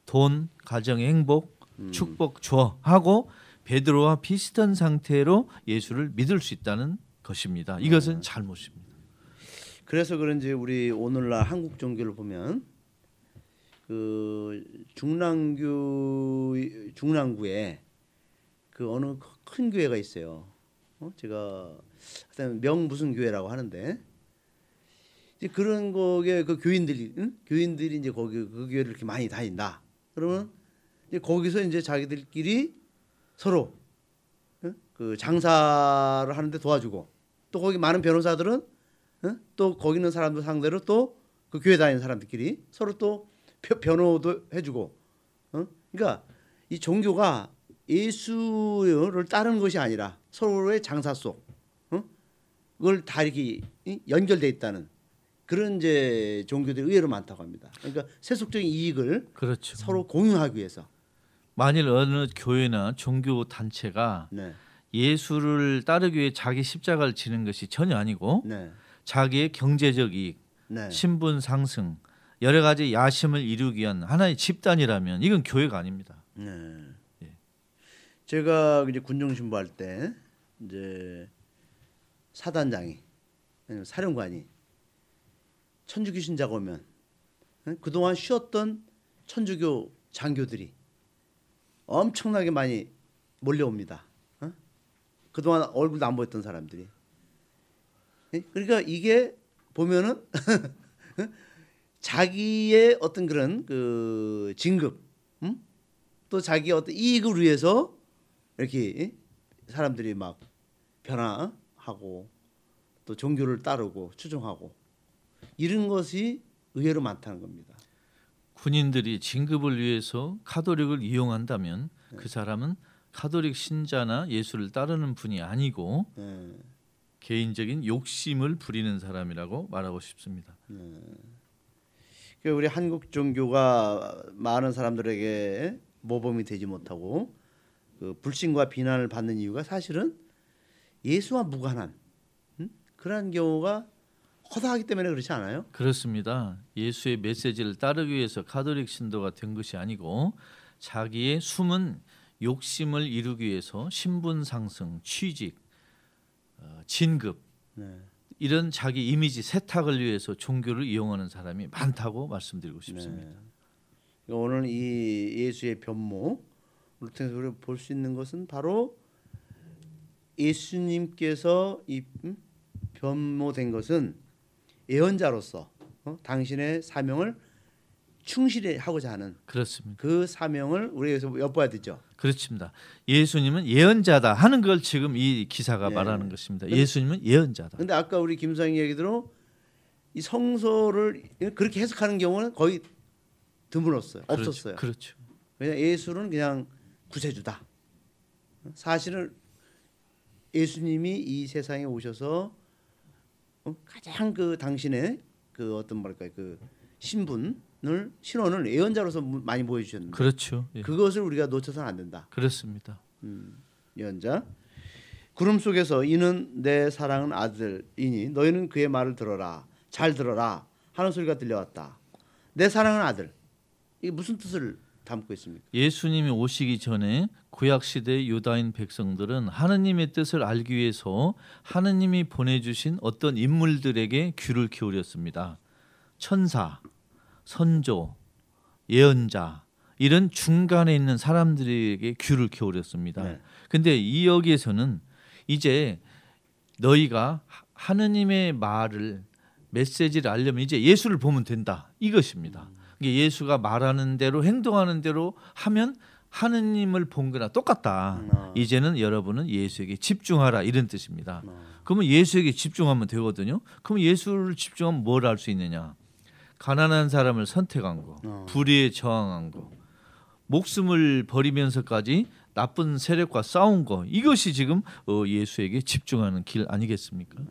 돈, 가정의 행복, 축복 줘 하고 베드로와 비슷한 상태로 예수를 믿을 수 있다는 것입니다. 이것은 잘못입니다. 그래서 그런지 우리 오늘날 한국 종교를 보면 그 중랑교 중랑구에 그 어느 큰 교회가 있어요. 어? 제가 하여튼 명 무슨 교회라고 하는데 이제 그런 거에 그 교인들이 응? 교인들이 이제 거기 그 교회를 이렇게 많이 다닌다. 그러면 이제 거기서 이제 자기들끼리 서로 응? 그 장사를 하는데 도와주고 또 거기 많은 변호사들은 응? 또 거기 있는 사람들 상대로 또 그 교회 다니는 사람들끼리 서로 또 펴- 변호도 해주고, 어? 그러니까 이 종교가 예수를 따르는 것이 아니라 서로의 장사 속, 어? 그걸 다 이렇게 이? 연결돼 있다는 그런 이제 종교들이 의외로 많다고 합니다. 그러니까 세속적인 이익을 그렇죠. 서로 공유하기 위해서. 만일 어느 교회나 종교 단체가 네, 예수를 따르기 위해 자기 십자가를 지는 것이 전혀 아니고 네, 자기의 경제적 이익, 네. 신분 상승, 여러 가지 야심을 이루기 위한 하나의 집단이라면 이건 교회가 아닙니다. 네. 예. 제가 이제 군종 신부할 때 이제 사단장이 아니면 사령관이 천주교 신자가 오면 응? 그동안 쉬었던 천주교 장교들이 엄청나게 많이 몰려옵니다. 어? 그동안 얼굴도 안 보였던 사람들이. 예? 그러니까 이게 보면은 자기의 어떤 그런 그 진급, 음? 또 자기 어떤 이익을 위해서 이렇게 사람들이 막 변화하고 또 종교를 따르고 추종하고 이런 것이 의외로 많다는 겁니다. 군인들이 진급을 위해서 카톨릭을 이용한다면 그 사람은 카톨릭 신자나 예수를 따르는 분이 아니고 예. 개인적인 욕심을 부리는 사람이라고 말하고 싶습니다. 그 우리 한국 종교가 많은 사람들에게 모범이 되지 못하고 그 불신과 비난을 받는 이유가 사실은 예수와 무관한 음? 그러한 경우가 허다하기 때문에 그렇지 않아요? 그렇습니다. 예수의 메시지를 따르기 위해서 카톨릭 신도가 된 것이 아니고 자기의 숨은 욕심을 이루기 위해서 신분 상승, 취직, 어, 진급 네. 이런 자기 이미지 세탁을 위해서 종교를 이용하는 사람이 많다고 말씀드리고 싶습니다. 그러니까 오늘 이 예수의 변모를 통해서 볼 수 있는 것은 바로 예수님께서 이 음? 변모된 것은 예언자로서 어? 당신의 사명을 충실히 하고자 하는 그렇습니다. 그 사명을 우리가 여기서 엿봐야 되죠. 그렇습니다. 예수님은 예언자다 하는 걸 지금 이 기사가 네. 말하는 것입니다. 예수님은 예언자다. 근데 아까 우리 김상희 얘기대로 이 성서를 그렇게 해석하는 경우는 거의 드물었어요. 그렇죠. 없었어요. 그렇죠. 왜냐 예수는 그냥 구세주다. 사실은 예수님이 이 세상에 오셔서 어, 가장 그 당신의 그 어떤 뭐랄까 그 신분을 신원을 예언자로서 무- 많이 보여주셨는데 그렇죠. 예. 그것을 우리가 놓쳐서는 안 된다. 그렇습니다. 예언자 구름 속에서 이는 내 사랑은 아들이니 너희는 그의 말을 들어라 잘 들어라 하는 소리가 들려왔다. 내 사랑은 아들 이게 무슨 뜻을 담고 있습니까? 예수님이 오시기 전에 구약 시대 유다인 백성들은 하느님의 뜻을 알기 위해서 하느님이 보내주신 어떤 인물들에게 귀를 기울였습니다. 천사, 선조, 예언자 이런 중간에 있는 사람들에게 귀를 기울였습니다. 네. 근데 이 여기에서는 이제 너희가 하- 하느님의 말을 메시지를 알려면 이제 예수를 보면 된다 이것입니다. 이게 예수가 말하는 대로 행동하는 대로 하면 하느님을 본 거나 똑같다. 아. 이제는 여러분은 예수에게 집중하라 이런 뜻입니다. 어. 그러면 예수에게 집중하면 되거든요. 그럼 예수를 집중하면 뭘할수 있느냐? 가난한 사람을 선택한 거, 어. 불의에 저항한 거, 목숨을 버리면서까지 나쁜 세력과 싸운 거 이것이 지금 어, 예수에게 집중하는 길 아니겠습니까?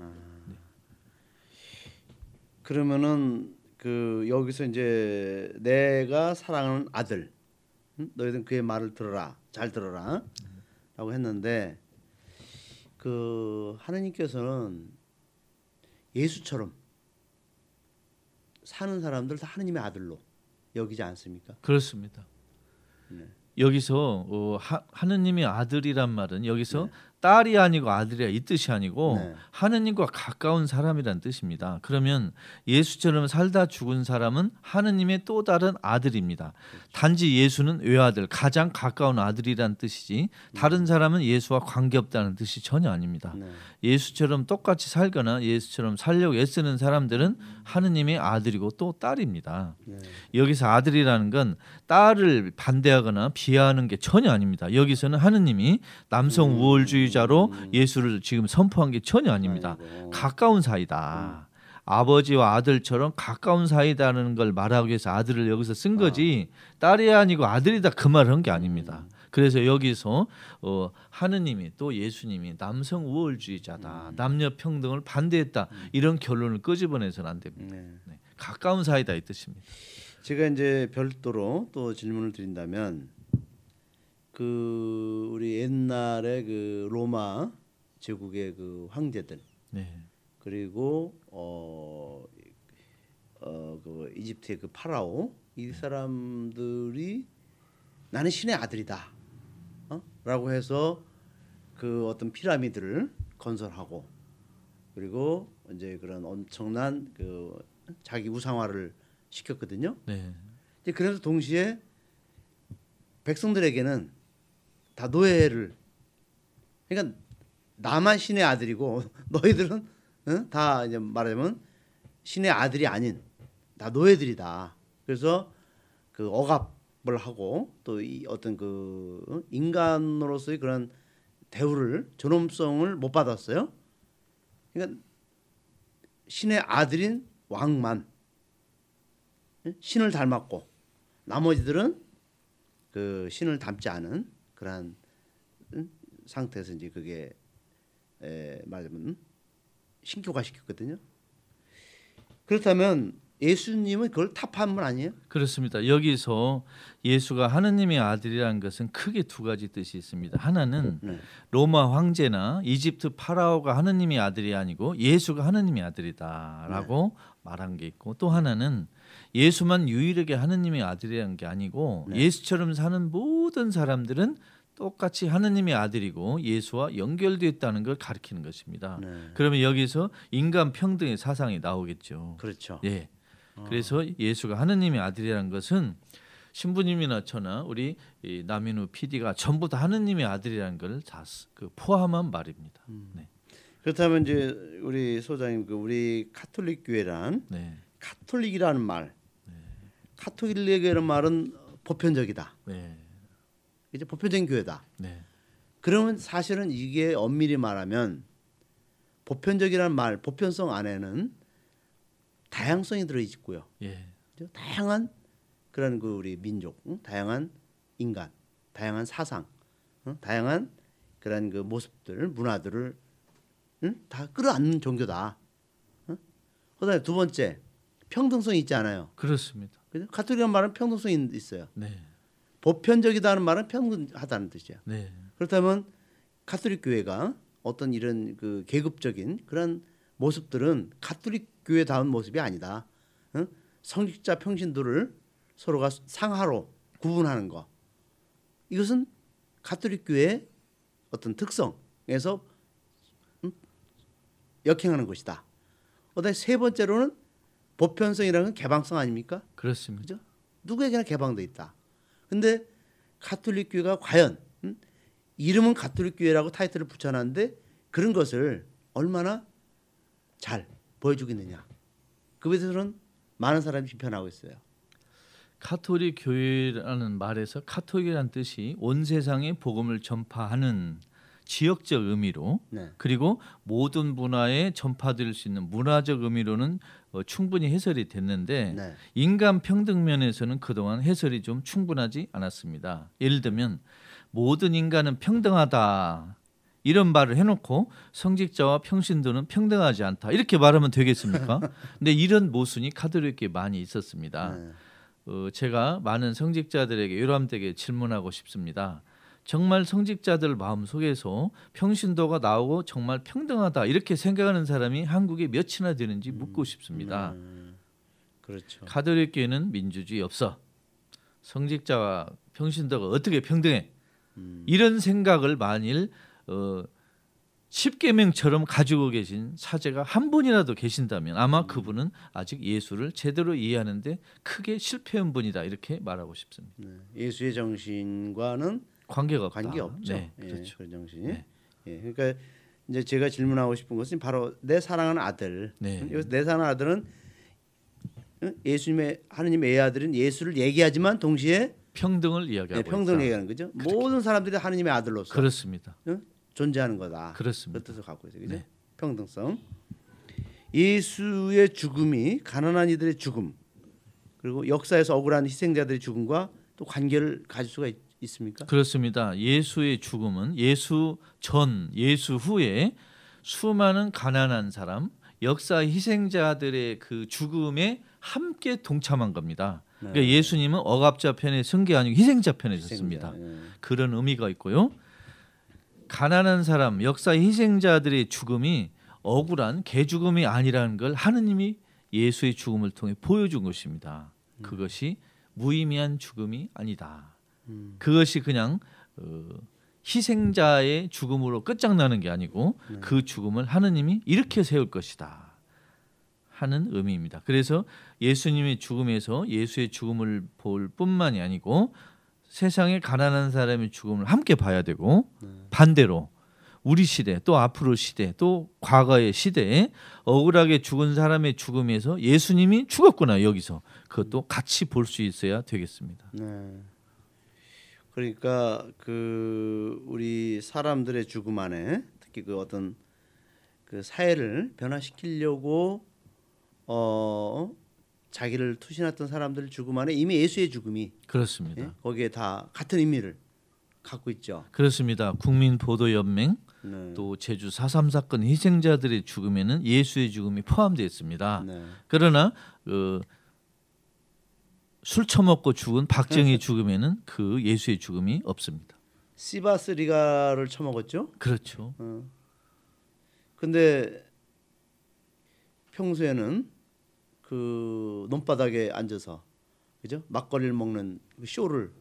그러면은 그 여기서 이제 내가 사랑하는 아들 응? 너희들 그의 말을 들어라 잘 들어라 라고 했는데 그 하느님께서는 예수처럼 사는 사람들 다 하느님의 아들로 여기지 않습니까? 그렇습니다. 네. 여기서 어, 하, 하느님의 아들이란 말은 여기서 딸이 아니고 아들이야 이 뜻이 아니고 네. 하느님과 가까운 사람이란 뜻입니다. 그러면 예수처럼 살다 죽은 사람은 하느님의 또 다른 아들입니다. 단지 예수는 외아들 가장 가까운 아들이란 뜻이지 다른 사람은 예수와 관계없다는 뜻이 전혀 아닙니다. 네. 예수처럼 똑같이 살거나 예수처럼 살려고 애쓰는 사람들은 하느님의 아들이고 또 딸입니다. 네. 여기서 아들이라는 건 딸을 반대하거나 비하하는 게 전혀 아닙니다. 여기서는 하느님이 남성 우월주의자로 예수를 지금 선포한 게 전혀 아닙니다. 가까운 사이다. 아버지와 아들처럼 가까운 사이다는 걸 말하기 위해서 아들을 여기서 쓴 거지 딸이 아니고 아들이다 그 말을 한 게 아닙니다. 그래서 여기서 어, 하느님이 또 예수님이 남성 우월주의자다, 남녀 평등을 반대했다 이런 결론을 끄집어내서는 안 됩니다. 네. 네. 가까운 사이다 이 뜻입니다. 제가 이제 별도로 또 질문을 드린다면 그 우리 옛날에 그 로마 제국의 그 황제들 네. 그리고 어, 어 그 이집트의 그 파라오 이 사람들이 나는 신의 아들이다. 어? 라고 해서 그 어떤 피라미드를 건설하고 그리고 이제 그런 엄청난 그 자기 우상화를 시켰거든요. 네. 이제 그래서 동시에 백성들에게는 다 노예를 그러니까 나만 신의 아들이고 너희들은 응? 다 이제 말하자면 신의 아들이 아닌 다 노예들이다. 그래서 그 억압을 하고 또 이 어떤 그 응? 인간으로서의 그런 대우를 존엄성을 못 받았어요. 그러니까 신의 아들인 왕만 응? 신을 닮았고 나머지들은 그 신을 닮지 않은 그러한 응? 상태에서 이제 그게 에, 말하자면 신교화 시켰거든요. 그렇다면 예수님은 그걸 타파한 분 아니에요? 그렇습니다. 여기서 예수가 하느님의 아들이라는 것은 크게 두 가지 뜻이 있습니다. 하나는 네. 로마 황제나 이집트 파라오가 하느님의 아들이 아니고 예수가 하느님의 아들이다라고 말한 게 있고 또 하나는 예수만 유일하게 하느님의 아들이라는 게 아니고 네. 예수처럼 사는 모든 사람들은 똑같이 하느님의 아들이고 예수와 연결되어 있다는 걸 가리키는 것입니다. 네. 그러면 여기서 인간 평등의 사상이 나오겠죠. 그렇죠. 예. 그래서 예수가 하느님의 아들이라는 것은 신부님이나 저나 우리 이 남인우 PD가 전부 다 하느님의 아들이라는 걸다그 포함한 말입니다. 네. 그렇다면 이제 우리 소장님 그 우리 카톨릭 교회란 네. 카톨릭이라는 말, 카톨릭이라는 말은 보편적이다. 네. 이제 보편적인 교회다. 네. 그러면 사실은 이게 엄밀히 말하면 보편적이라는 말, 보편성 안에는 다양성이 들어 있고요. 예. 다양한 그런 그 우리 민족, 응? 다양한 인간, 다양한 사상, 응? 다양한 그런 그 모습들, 문화들을 응? 다 끌어안는 종교다. 응? 그다음에 두 번째 평등성이 있지 않아요. 그렇습니다. 그죠? 가톨릭이라는 말은 평등성이 있어요. 네. 보편적이다는 말은 평등하다는 뜻이야. 네. 그렇다면 가톨릭 교회가 어떤 이런 그 계급적인 그런 모습들은 가톨릭 교회다운 모습이 아니다. 응? 성직자 평신도를 서로가 상하로 구분하는 거. 이것은 가톨릭 교회의 어떤 특성에서 음? 역행하는 것이다. 그다음에 세 번째로는 보편성이라는 건 개방성 아닙니까? 그렇습니다. 그죠? 누구에게나 개방돼 있다. 근데 가톨릭 교회가 과연 음? 이름은 가톨릭 교회라고 타이틀을 붙여놨는데 그런 것을 얼마나 잘 보여주고 있느냐. 그것에 대해서는 많은 사람이 비판하고 있어요. 카톨릭 교회라는 말에서 카톨릭이라는 뜻이 온 세상에 복음을 전파하는 지역적 의미로 네. 그리고 모든 문화에 전파될 수 있는 문화적 의미로는 어, 충분히 해설이 됐는데 네. 인간 평등 면에서는 그동안 해설이 좀 충분하지 않았습니다. 예를 들면 모든 인간은 평등하다 이런 말을 해놓고 성직자와 평신도는 평등하지 않다 이렇게 말하면 되겠습니까? 근데 이런 모순이 카톨릭에 많이 있었습니다. 네. 어, 제가 많은 성직자들에게 요람되게 질문하고 싶습니다. 정말 성직자들 마음 속에서 평신도가 나오고 정말 평등하다 이렇게 생각하는 사람이 한국에 몇이나 되는지 묻고 싶습니다. 음, 그렇죠. 카톨릭교회는 민주주의 없어. 성직자와 평신도가 어떻게 평등해? 음. 이런 생각을 만일 어, 십계명처럼 가지고 계신 사제가 한 분이라도 계신다면 아마 음. 그분은 아직 예수를 제대로 이해하는데 크게 실패한 분이다 이렇게 말하고 싶습니다. 네. 예수의 정신과는 관계가 없다. 관계 없죠. 네, 예, 그렇죠. 그 정신이. 네. 예, 그러니까 이제 제가 질문하고 싶은 것은 바로 내 사랑하는 아들. 네. 내 사랑하는 아들은 응? 예수님의 하느님의 애아들은 예수를 얘기하지만 동시에 평등을 예, 이야기하고 평등을 있다. 얘기하는 거죠. 모든 사람들이 하느님의 아들로서 그렇습니다. 응? 존재하는 거다. 그렇습니다. 그 뜻을 갖고 있어요. 그죠? 네. 평등성. 예수의 죽음이 가난한 이들의 죽음 그리고 역사에서 억울한 희생자들의 죽음과 또 관계를 가질 수가 있, 있습니까? 그렇습니다. 예수의 죽음은 예수 전, 예수 후에 수많은 가난한 사람, 역사 희생자들의 그 죽음에 함께 동참한 겁니다. 네. 그러니까 예수님은 억압자 편에 쓴게 아니고 희생자 편에 섰습니다. 희생자, 예. 그런 의미가 있고요. 가난한 사람, 역사 희생자들의 죽음이 억울한 개 죽음이 아니라는 걸 하느님이 예수의 죽음을 통해 보여준 것입니다. 그것이 무의미한 죽음이 아니다. 음. 그것이 그냥 어, 희생자의 죽음으로 끝장나는 게 아니고 네. 그 죽음을 하느님이 이렇게 세울 것이다 하는 의미입니다. 그래서 예수님의 죽음에서 예수의 죽음을 볼 뿐만이 아니고 세상의 가난한 사람의 죽음을 함께 봐야 되고 네. 반대로 우리 시대 또 앞으로 시대 또 과거의 시대에 억울하게 죽은 사람의 죽음에서 예수님이 죽었구나 여기서 그것도 같이 볼 수 있어야 되겠습니다. 네. 그러니까 그 우리 사람들의 죽음 안에 특히 그 어떤 그 사회를 변화시키려고 어 자기를 투신했던 사람들 죽음 안에 이미 예수의 죽음이 그렇습니다. 예? 거기에 다 같은 의미를 갖고 있죠. 그렇습니다. 국민 보도 연맹 네. 또 제주 4.3 사건 희생자들의 죽음에는 예수의 죽음이 포함되어 있습니다. 네. 그러나 그 술 처먹고 죽은 박정희 죽음에는 그 예수의 죽음이 없습니다. 시바스 리가를 처먹었죠. 그렇죠. 어. 근데 평소에는 그 논바닥에 앉아서 그죠 막걸리를 먹는 그 쇼를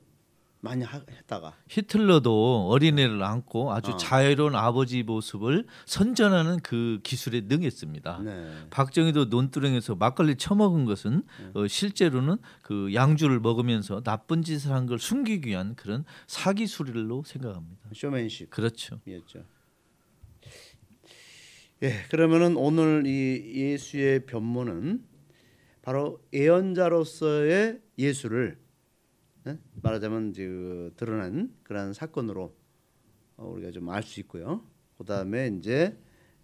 많이 하, 했다가 히틀러도 어린애를 안고 아주 어. 자유로운 아버지 모습을 선전하는 그 기술에 능했습니다. 네. 박정희도 논두렁에서 막걸리 처먹은 것은 어, 실제로는 그 양주를 먹으면서 나쁜 짓을 한 걸 숨기기 위한 그런 사기술로 생각합니다. 쇼맨십. 그렇죠. 이었죠. 예, 그러면은 오늘 이 예수의 변모는 바로 예언자로서의 예수를 예? 말하자면 이제 그 드러난 그런 사건으로 어, 우리가 좀 알 수 있고요. 그다음에 이제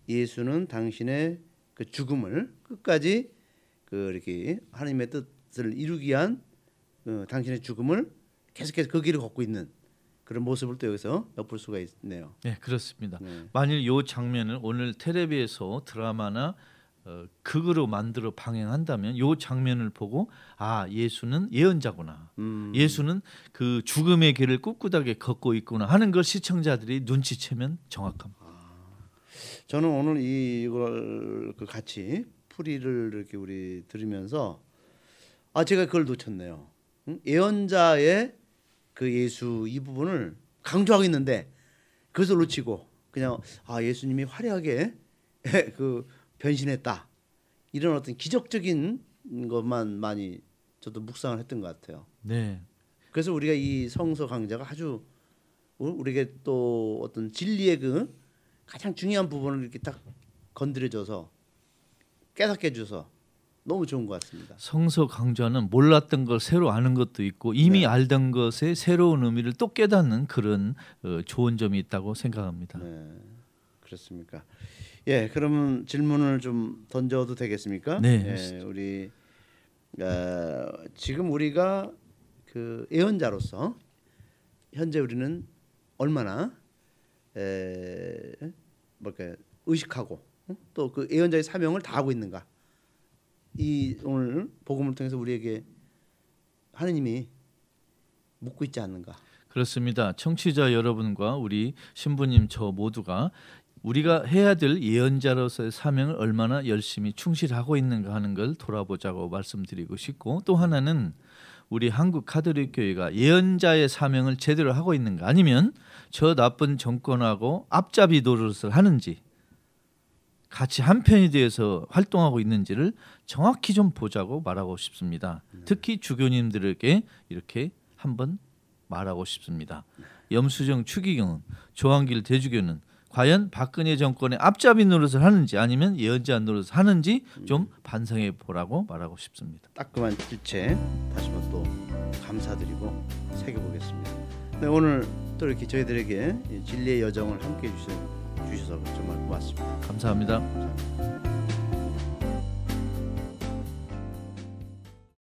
예수는 당신의 그 죽음을 끝까지 그 이렇게 하나님의 뜻을 이루기 위한 그 당신의 죽음을 계속해서 그 길을 걷고 있는 그런 모습을 또 여기서 엿볼 수가 있네요. 네, 그렇습니다. 네. 만일 이 장면을 오늘 텔레비에서 드라마나 어, 극으로 만들어 방영한다면 이 장면을 보고 아 예수는 예언자구나. 음. 예수는 그 죽음의 길을 꿋꿋하게 걷고 있구나 하는 걸 시청자들이 눈치채면 정확합니다. 저는 오늘 이걸 그 같이 풀이를 이렇게 우리 들으면서 아 제가 그걸 놓쳤네요. 응? 예언자의 그 예수 이 부분을 강조하고 있는데 그것을 놓치고 그냥 아 예수님이 화려하게 그 변신했다 이런 어떤 기적적인 것만 많이 저도 묵상을 했던 것 같아요. 네, 그래서 우리가 이 성서 강좌가 아주 우- 우리에게 또 어떤 진리의 그 가장 중요한 부분을 이렇게 딱 건드려줘서 깨닫게 해줘서 너무 좋은 것 같습니다. 성서 강조하는 몰랐던 걸 새로 아는 것도 있고 이미 네. 알던 것의 새로운 의미를 또 깨닫는 그런 어, 좋은 점이 있다고 생각합니다. 네, 그렇습니까? 예, 그러면 질문을 좀 던져도 되겠습니까? 네. 예, 우리 어, 지금 우리가 그 예언자로서 현재 우리는 얼마나 에, 뭐랄까 의식하고 또 그 예언자의 사명을 다하고 있는가? 이 오늘 복음을 통해서 우리에게 하느님이 묻고 있지 않는가? 그렇습니다. 청취자 여러분과 우리 신부님 저 모두가 우리가 해야 될 예언자로서의 사명을 얼마나 열심히 충실하고 있는가 하는 걸 돌아보자고 말씀드리고 싶고 또 하나는 우리 한국 카톨릭 교회가 예언자의 사명을 제대로 하고 있는가 아니면 저 나쁜 정권하고 앞잡이 노릇을 하는지 같이 한편이 되어서 활동하고 있는지를 정확히 좀 보자고 말하고 싶습니다. 특히 주교님들에게 이렇게 한번 말하고 싶습니다. 염수정 추기경은 조한길 대주교는 과연 박근혜 정권의 앞잡이 노릇을 하는지 아니면 예언자 노릇을 하는지 좀 반성해 보라고 말하고 싶습니다. 따끔한 일체 다시 한번 또 감사드리고 새겨보겠습니다. 네, 오늘 또 이렇게 저희들에게 이 진리의 여정을 함께 해주셔서, 주셔서 정말 고맙습니다. 감사합니다. 감사합니다.